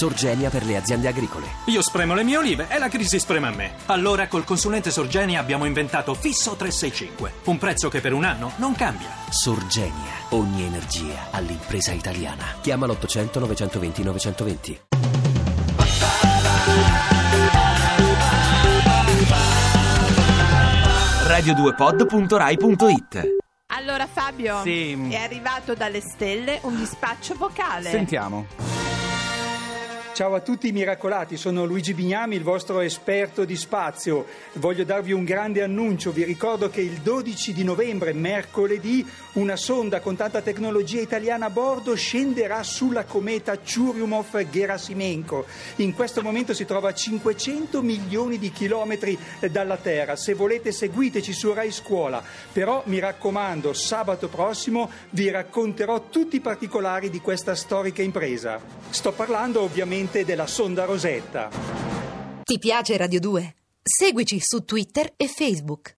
Sorgenia per le aziende agricole. Io spremo le mie olive e la crisi sprema me. Allora col consulente Sorgenia abbiamo inventato Fisso 365, un prezzo che per un anno non cambia. Sorgenia, ogni energia all'impresa italiana. Chiama l'800 920 920. radio2pod.rai.it Allora Fabio, Sì. è arrivato dalle stelle un dispaccio vocale. Sentiamo. Ciao a tutti i miracolati, sono Luigi Bignami, il vostro esperto di spazio. Voglio darvi un grande annuncio, vi ricordo che il 12 di novembre, mercoledì, una sonda con tanta tecnologia italiana a bordo scenderà sulla cometa Churyumov-Gerasimenko. In questo momento si trova a 500 milioni di chilometri dalla Terra. Se volete seguiteci su Rai Scuola, però mi raccomando, sabato prossimo vi racconterò tutti i particolari di questa storica impresa. Sto parlando ovviamente della sonda Rosetta. Ti piace Radio 2? Seguici su Twitter e Facebook.